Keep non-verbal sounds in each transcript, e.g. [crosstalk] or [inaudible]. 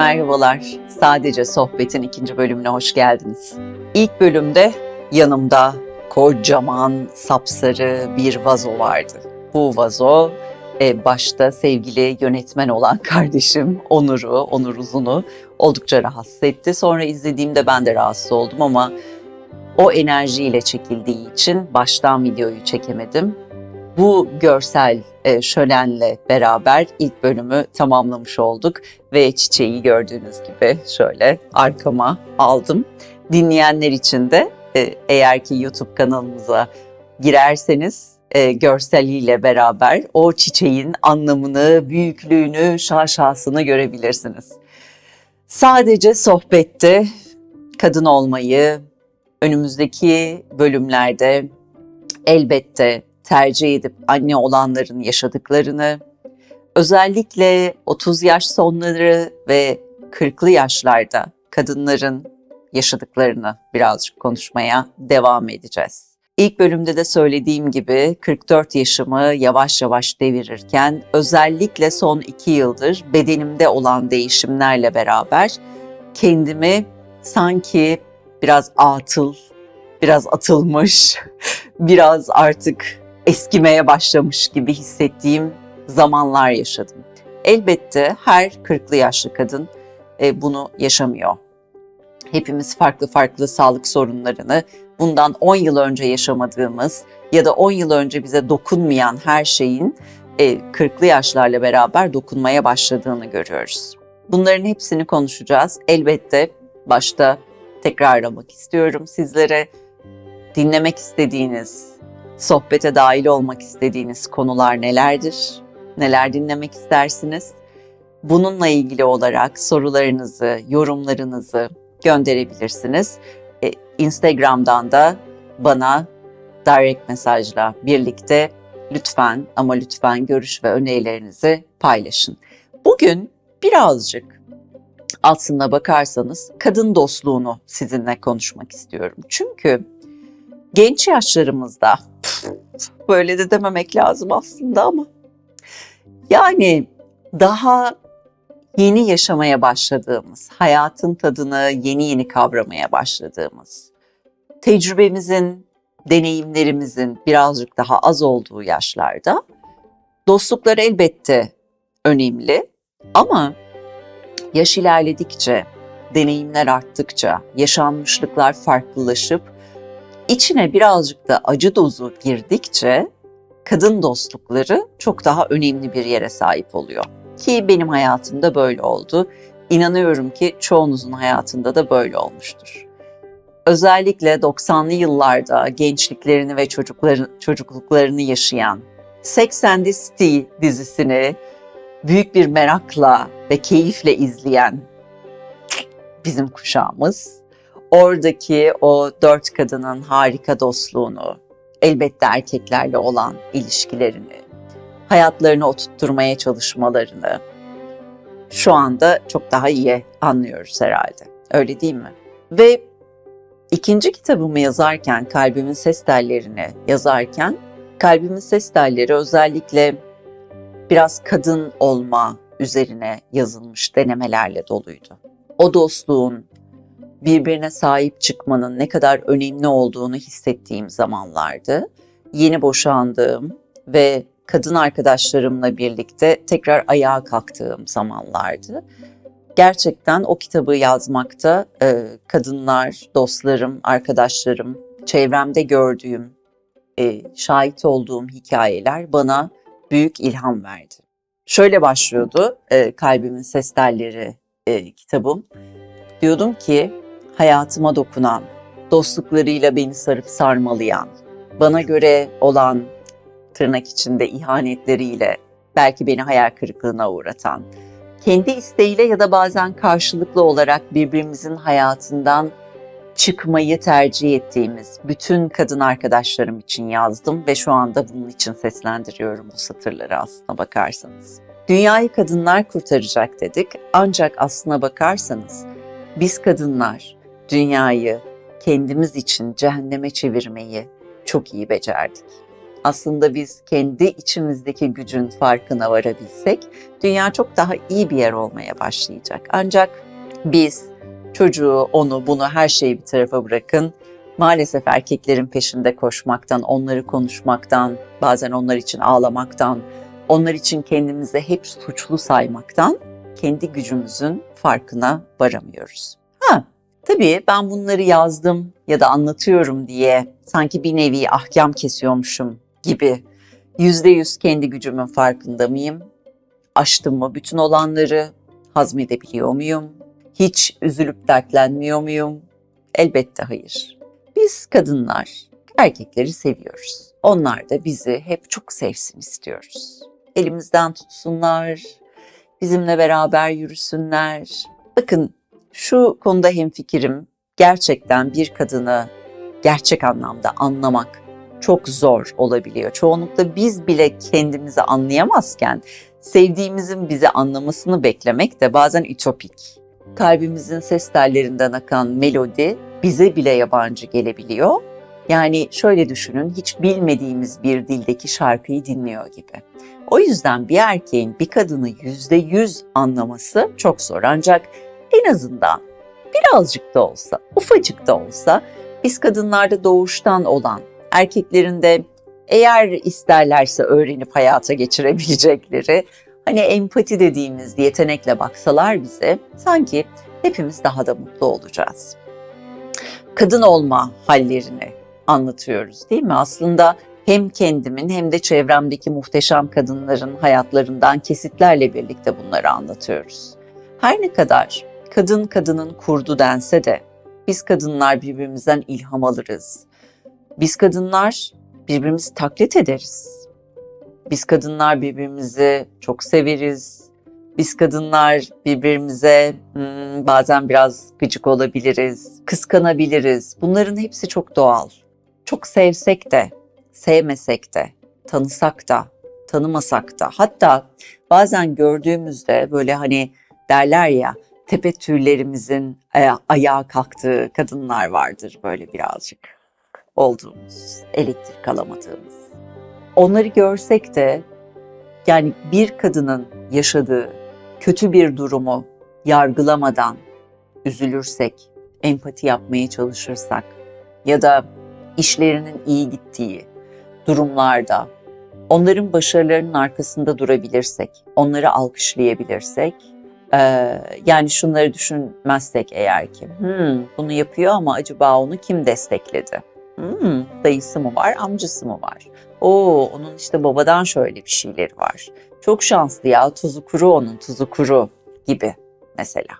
Merhabalar. Sadece Sohbet'in ikinci bölümüne hoş geldiniz. İlk bölümde yanımda kocaman sapsarı bir vazo vardı. Bu vazo e, başta sevgili yönetmen olan [laughs] kardeşim Onur'u, Onur Uzun'u oldukça rahatsız etti. Sonra izlediğimde ben de rahatsız oldum ama o enerjiyle çekildiği için baştan videoyu çekemedim. Bu görsel e, şölenle beraber ilk bölümü tamamlamış olduk ve çiçeği gördüğünüz gibi şöyle arkama aldım. Dinleyenler için de e, eğer ki YouTube kanalımıza girerseniz e, görseliyle beraber o çiçeğin anlamını, büyüklüğünü, şaşasını görebilirsiniz. Sadece sohbette kadın olmayı önümüzdeki bölümlerde elbette tercih edip anne olanların yaşadıklarını, özellikle 30 yaş sonları ve 40'lı yaşlarda kadınların yaşadıklarını birazcık konuşmaya devam edeceğiz. İlk bölümde de söylediğim gibi 44 yaşımı yavaş yavaş devirirken özellikle son iki yıldır bedenimde olan değişimlerle beraber kendimi sanki biraz atıl, biraz atılmış, [laughs] biraz artık eskimeye başlamış gibi hissettiğim zamanlar yaşadım. Elbette her kırklı yaşlı kadın e, bunu yaşamıyor. Hepimiz farklı farklı sağlık sorunlarını bundan 10 yıl önce yaşamadığımız ya da 10 yıl önce bize dokunmayan her şeyin e, kırklı yaşlarla beraber dokunmaya başladığını görüyoruz. Bunların hepsini konuşacağız. Elbette başta tekrarlamak istiyorum sizlere. Dinlemek istediğiniz, sohbete dahil olmak istediğiniz konular nelerdir? Neler dinlemek istersiniz? Bununla ilgili olarak sorularınızı, yorumlarınızı gönderebilirsiniz. E, Instagram'dan da bana direct mesajla birlikte lütfen ama lütfen görüş ve önerilerinizi paylaşın. Bugün birazcık aslında bakarsanız kadın dostluğunu sizinle konuşmak istiyorum. Çünkü genç yaşlarımızda. [laughs] Böyle de dememek lazım aslında ama. Yani daha yeni yaşamaya başladığımız, hayatın tadını yeni yeni kavramaya başladığımız, tecrübemizin, deneyimlerimizin birazcık daha az olduğu yaşlarda dostluklar elbette önemli. Ama yaş ilerledikçe, deneyimler arttıkça, yaşanmışlıklar farklılaşıp içine birazcık da acı dozu girdikçe kadın dostlukları çok daha önemli bir yere sahip oluyor. Ki benim hayatımda böyle oldu. İnanıyorum ki çoğunuzun hayatında da böyle olmuştur. Özellikle 90'lı yıllarda gençliklerini ve çocukları, çocukluklarını yaşayan Sex and the City dizisini büyük bir merakla ve keyifle izleyen bizim kuşağımız oradaki o dört kadının harika dostluğunu, elbette erkeklerle olan ilişkilerini, hayatlarını oturtturmaya çalışmalarını şu anda çok daha iyi anlıyoruz herhalde. Öyle değil mi? Ve ikinci kitabımı yazarken, Kalbimin Ses Tellerini yazarken, Kalbimin Ses Telleri özellikle biraz kadın olma üzerine yazılmış denemelerle doluydu. O dostluğun, birbirine sahip çıkmanın ne kadar önemli olduğunu hissettiğim zamanlardı. Yeni boşandığım ve kadın arkadaşlarımla birlikte tekrar ayağa kalktığım zamanlardı. Gerçekten o kitabı yazmakta e, kadınlar, dostlarım, arkadaşlarım, çevremde gördüğüm, e, şahit olduğum hikayeler bana büyük ilham verdi. Şöyle başlıyordu e, Kalbimin Ses Telleri e, kitabım. Diyordum ki hayatıma dokunan, dostluklarıyla beni sarıp sarmalayan, bana göre olan tırnak içinde ihanetleriyle belki beni hayal kırıklığına uğratan, kendi isteğiyle ya da bazen karşılıklı olarak birbirimizin hayatından çıkmayı tercih ettiğimiz bütün kadın arkadaşlarım için yazdım ve şu anda bunun için seslendiriyorum bu satırları aslına bakarsanız. Dünyayı kadınlar kurtaracak dedik ancak aslına bakarsanız biz kadınlar dünyayı kendimiz için cehenneme çevirmeyi çok iyi becerdik. aslında biz kendi içimizdeki gücün farkına varabilsek dünya çok daha iyi bir yer olmaya başlayacak. Ancak biz çocuğu, onu, bunu her şeyi bir tarafa bırakın. Maalesef erkeklerin peşinde koşmaktan, onları konuşmaktan, bazen onlar için ağlamaktan, onlar için kendimizi hep suçlu saymaktan kendi gücümüzün farkına varamıyoruz. Tabii ben bunları yazdım ya da anlatıyorum diye sanki bir nevi ahkam kesiyormuşum gibi yüzde yüz kendi gücümün farkında mıyım? Aştım mı bütün olanları? Hazmedebiliyor muyum? Hiç üzülüp dertlenmiyor muyum? Elbette hayır. Biz kadınlar erkekleri seviyoruz. Onlar da bizi hep çok sevsin istiyoruz. Elimizden tutsunlar, bizimle beraber yürüsünler. Bakın şu konuda hemfikirim. Gerçekten bir kadını gerçek anlamda anlamak çok zor olabiliyor. Çoğunlukla biz bile kendimizi anlayamazken sevdiğimizin bizi anlamasını beklemek de bazen ütopik. Kalbimizin ses tellerinden akan melodi bize bile yabancı gelebiliyor. Yani şöyle düşünün, hiç bilmediğimiz bir dildeki şarkıyı dinliyor gibi. O yüzden bir erkeğin bir kadını yüzde yüz anlaması çok zor. Ancak en azından birazcık da olsa, ufacık da olsa biz kadınlarda doğuştan olan, erkeklerin de eğer isterlerse öğrenip hayata geçirebilecekleri hani empati dediğimiz yetenekle baksalar bize sanki hepimiz daha da mutlu olacağız. Kadın olma hallerini anlatıyoruz değil mi? Aslında hem kendimin hem de çevremdeki muhteşem kadınların hayatlarından kesitlerle birlikte bunları anlatıyoruz. Her ne kadar kadın kadının kurdu dense de biz kadınlar birbirimizden ilham alırız. Biz kadınlar birbirimizi taklit ederiz. Biz kadınlar birbirimizi çok severiz. Biz kadınlar birbirimize hmm, bazen biraz gıcık olabiliriz, kıskanabiliriz. Bunların hepsi çok doğal. Çok sevsek de, sevmesek de, tanısak da, tanımasak da, hatta bazen gördüğümüzde böyle hani derler ya tepe tüylerimizin aya- ayağa kalktığı kadınlar vardır böyle birazcık olduğumuz, elektrik alamadığımız. Onları görsek de yani bir kadının yaşadığı kötü bir durumu yargılamadan üzülürsek, empati yapmaya çalışırsak ya da işlerinin iyi gittiği durumlarda onların başarılarının arkasında durabilirsek, onları alkışlayabilirsek, eee, yani şunları düşünmezsek eğer ki, "Hmm, bunu yapıyor ama acaba onu kim destekledi? Hmm, dayısı mı var, amcası mı var? Oo, onun işte babadan şöyle bir şeyleri var. Çok şanslı ya, tuzu kuru onun, tuzu kuru gibi mesela.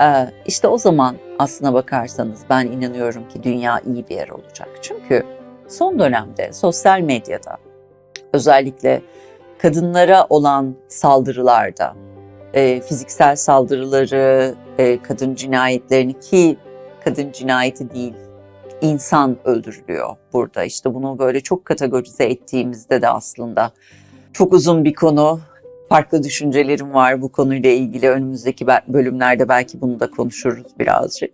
Ee, işte o zaman aslına bakarsanız ben inanıyorum ki dünya iyi bir yer olacak. Çünkü son dönemde sosyal medyada özellikle kadınlara olan saldırılarda, e, fiziksel saldırıları, e, kadın cinayetlerini ki kadın cinayeti değil, insan öldürülüyor burada. İşte bunu böyle çok kategorize ettiğimizde de aslında çok uzun bir konu. Farklı düşüncelerim var bu konuyla ilgili. Önümüzdeki bölümlerde belki bunu da konuşuruz birazcık.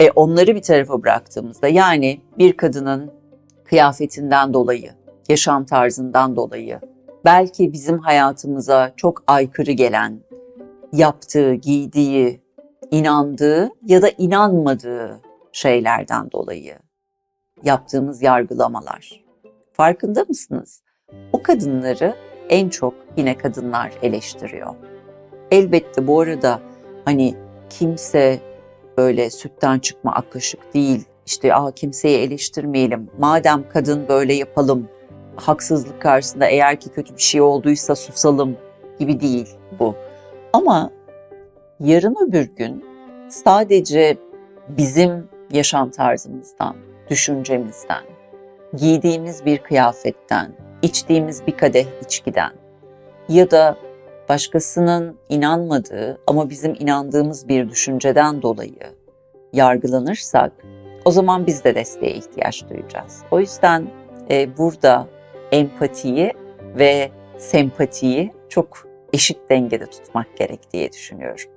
E, onları bir tarafa bıraktığımızda yani bir kadının kıyafetinden dolayı, yaşam tarzından dolayı, belki bizim hayatımıza çok aykırı gelen, yaptığı, giydiği, inandığı ya da inanmadığı şeylerden dolayı yaptığımız yargılamalar. Farkında mısınız? O kadınları en çok yine kadınlar eleştiriyor. Elbette bu arada hani kimse böyle sütten çıkma ak kaşık değil. İşte Aa, kimseyi eleştirmeyelim. Madem kadın böyle yapalım. Haksızlık karşısında eğer ki kötü bir şey olduysa susalım gibi değil. Ama yarın öbür gün sadece bizim yaşam tarzımızdan, düşüncemizden, giydiğimiz bir kıyafetten, içtiğimiz bir kadeh içkiden ya da başkasının inanmadığı ama bizim inandığımız bir düşünceden dolayı yargılanırsak o zaman biz de desteğe ihtiyaç duyacağız. O yüzden e, burada empatiyi ve sempatiyi çok eşit dengede tutmak gerek diye düşünüyorum.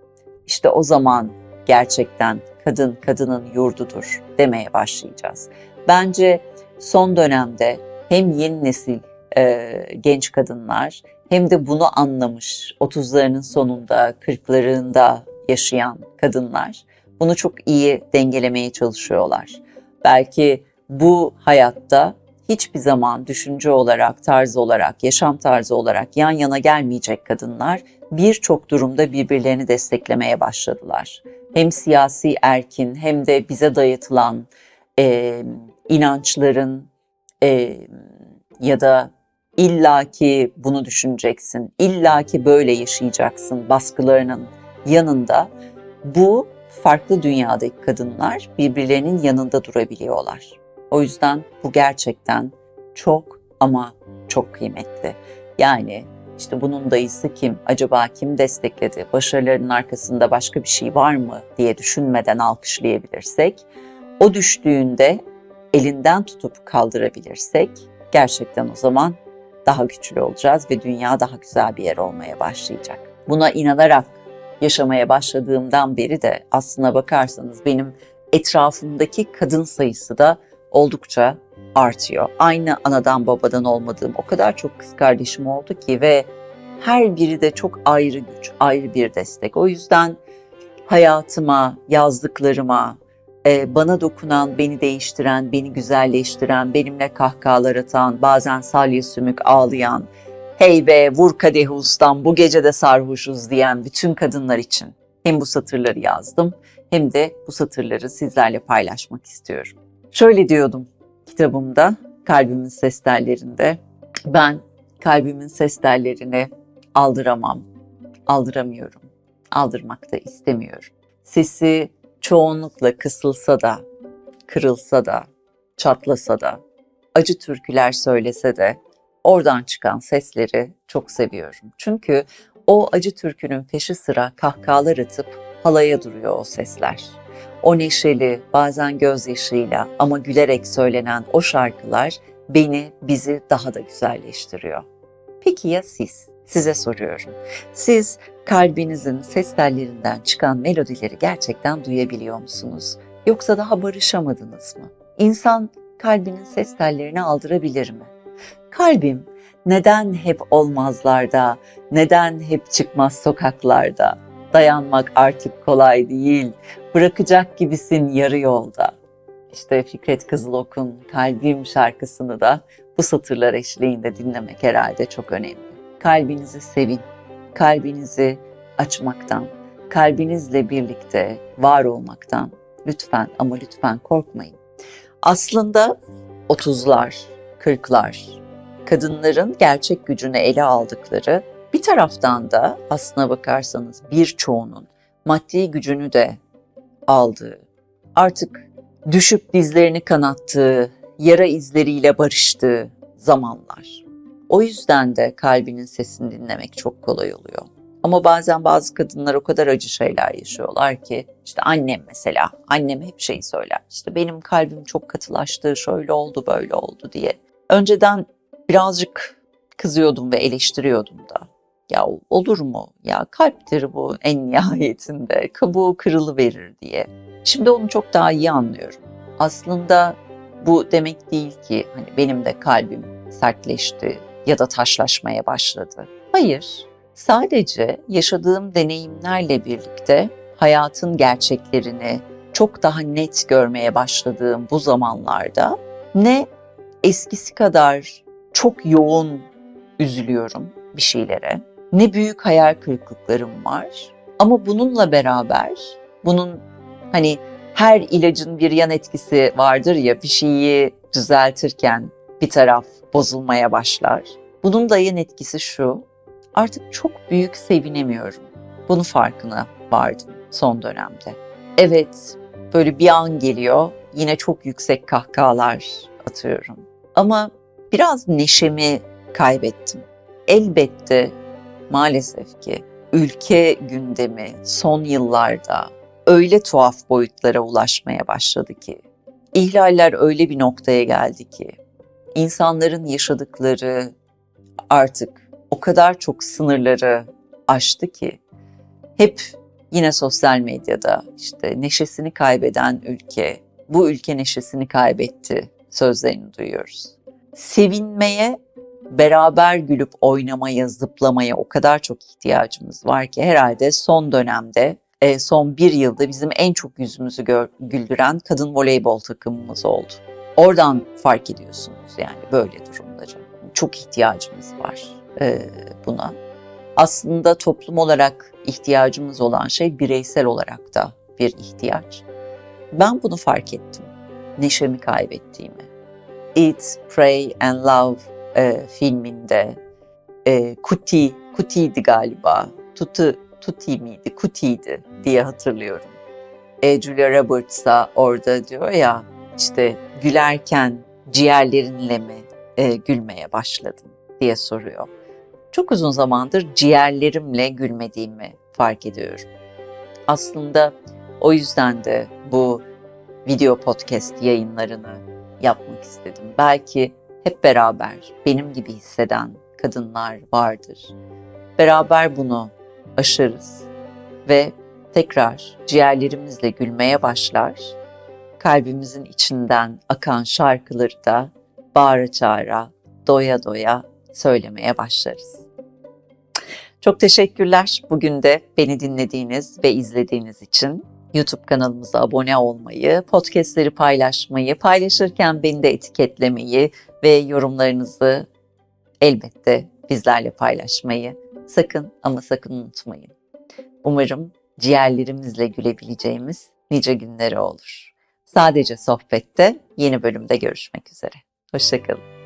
İşte o zaman gerçekten kadın kadının yurdudur demeye başlayacağız. Bence son dönemde hem yeni nesil e, genç kadınlar hem de bunu anlamış 30'larının sonunda 40'larında yaşayan kadınlar bunu çok iyi dengelemeye çalışıyorlar. Belki bu hayatta hiçbir zaman düşünce olarak, tarz olarak, yaşam tarzı olarak yan yana gelmeyecek kadınlar birçok durumda birbirlerini desteklemeye başladılar. Hem siyasi erkin hem de bize dayatılan e, inançların e, ya da illaki bunu düşüneceksin, illaki böyle yaşayacaksın baskılarının yanında bu farklı dünyadaki kadınlar birbirlerinin yanında durabiliyorlar. O yüzden bu gerçekten çok ama çok kıymetli. Yani işte bunun dayısı kim, acaba kim destekledi, başarılarının arkasında başka bir şey var mı diye düşünmeden alkışlayabilirsek, o düştüğünde elinden tutup kaldırabilirsek gerçekten o zaman daha güçlü olacağız ve dünya daha güzel bir yer olmaya başlayacak. Buna inanarak yaşamaya başladığımdan beri de aslına bakarsanız benim etrafımdaki kadın sayısı da oldukça artıyor. Aynı anadan babadan olmadığım o kadar çok kız kardeşim oldu ki ve her biri de çok ayrı güç, ayrı bir destek. O yüzden hayatıma, yazdıklarıma, e, bana dokunan, beni değiştiren, beni güzelleştiren, benimle kahkahalar atan, bazen salya sümük ağlayan, hey be vur kadehi ustam bu gece de sarhoşuz diyen bütün kadınlar için hem bu satırları yazdım hem de bu satırları sizlerle paylaşmak istiyorum. Şöyle diyordum kitabımda, kalbimin ses tellerinde, ben kalbimin ses tellerini aldıramam, aldıramıyorum, aldırmak da istemiyorum. Sesi çoğunlukla kısılsa da, kırılsa da, çatlasa da, acı türküler söylese de oradan çıkan sesleri çok seviyorum. Çünkü o acı türkünün peşi sıra kahkahalar atıp halaya duruyor o sesler. O neşeli, bazen gözyaşıyla ama gülerek söylenen o şarkılar beni, bizi daha da güzelleştiriyor. Peki ya siz? Size soruyorum. Siz kalbinizin ses tellerinden çıkan melodileri gerçekten duyabiliyor musunuz? Yoksa daha barışamadınız mı? İnsan kalbinin ses tellerini aldırabilir mi? Kalbim neden hep olmazlarda, neden hep çıkmaz sokaklarda? Dayanmak artık kolay değil. Bırakacak gibisin yarı yolda. İşte Fikret Kızılok'un Kalbim şarkısını da bu satırlar eşliğinde dinlemek herhalde çok önemli. Kalbinizi sevin, kalbinizi açmaktan, kalbinizle birlikte var olmaktan lütfen ama lütfen korkmayın. Aslında 30'lar, 40'lar kadınların gerçek gücünü ele aldıkları bir taraftan da aslına bakarsanız birçoğunun maddi gücünü de aldığı, artık düşüp dizlerini kanattığı, yara izleriyle barıştığı zamanlar. O yüzden de kalbinin sesini dinlemek çok kolay oluyor. Ama bazen bazı kadınlar o kadar acı şeyler yaşıyorlar ki işte annem mesela annem hep şeyi söyler işte benim kalbim çok katılaştı şöyle oldu böyle oldu diye. Önceden birazcık kızıyordum ve eleştiriyordum da. Ya olur mu? Ya kalptir bu en nihayetinde. Kabuğu kırılı verir diye. Şimdi onu çok daha iyi anlıyorum. Aslında bu demek değil ki hani benim de kalbim sertleşti ya da taşlaşmaya başladı. Hayır. Sadece yaşadığım deneyimlerle birlikte hayatın gerçeklerini çok daha net görmeye başladığım bu zamanlarda ne eskisi kadar çok yoğun üzülüyorum bir şeylere. Ne büyük hayal kırıklıklarım var. Ama bununla beraber bunun hani her ilacın bir yan etkisi vardır ya bir şeyi düzeltirken bir taraf bozulmaya başlar. Bunun da yan etkisi şu. Artık çok büyük sevinemiyorum. Bunun farkına vardım son dönemde. Evet, böyle bir an geliyor. Yine çok yüksek kahkahalar atıyorum. Ama biraz neşemi kaybettim. Elbette maalesef ki ülke gündemi son yıllarda öyle tuhaf boyutlara ulaşmaya başladı ki ihlaller öyle bir noktaya geldi ki insanların yaşadıkları artık o kadar çok sınırları aştı ki hep yine sosyal medyada işte neşesini kaybeden ülke bu ülke neşesini kaybetti sözlerini duyuyoruz. Sevinmeye beraber gülüp oynamaya, zıplamaya o kadar çok ihtiyacımız var ki herhalde son dönemde, e, son bir yılda bizim en çok yüzümüzü güldüren kadın voleybol takımımız oldu. Oradan fark ediyorsunuz yani böyle durumları. Çok ihtiyacımız var e, buna. Aslında toplum olarak ihtiyacımız olan şey bireysel olarak da bir ihtiyaç. Ben bunu fark ettim. Neşemi kaybettiğimi. Eat, Pray and Love e, filminde e, Kuti, Kuti'ydi galiba. Tutu, Tuti miydi? Kuti'ydi diye hatırlıyorum. E, Julia Roberts'a orada diyor ya işte gülerken ciğerlerinle mi e, gülmeye başladın diye soruyor. Çok uzun zamandır ciğerlerimle gülmediğimi fark ediyorum. Aslında o yüzden de bu video podcast yayınlarını yapmak istedim. Belki hep beraber benim gibi hisseden kadınlar vardır. Beraber bunu aşarız ve tekrar ciğerlerimizle gülmeye başlar. Kalbimizin içinden akan şarkıları da bağıra çağıra, doya doya söylemeye başlarız. Çok teşekkürler bugün de beni dinlediğiniz ve izlediğiniz için. YouTube kanalımıza abone olmayı, podcastleri paylaşmayı, paylaşırken beni de etiketlemeyi ve yorumlarınızı elbette bizlerle paylaşmayı sakın ama sakın unutmayın. Umarım ciğerlerimizle gülebileceğimiz nice günleri olur. Sadece sohbette yeni bölümde görüşmek üzere. Hoşçakalın.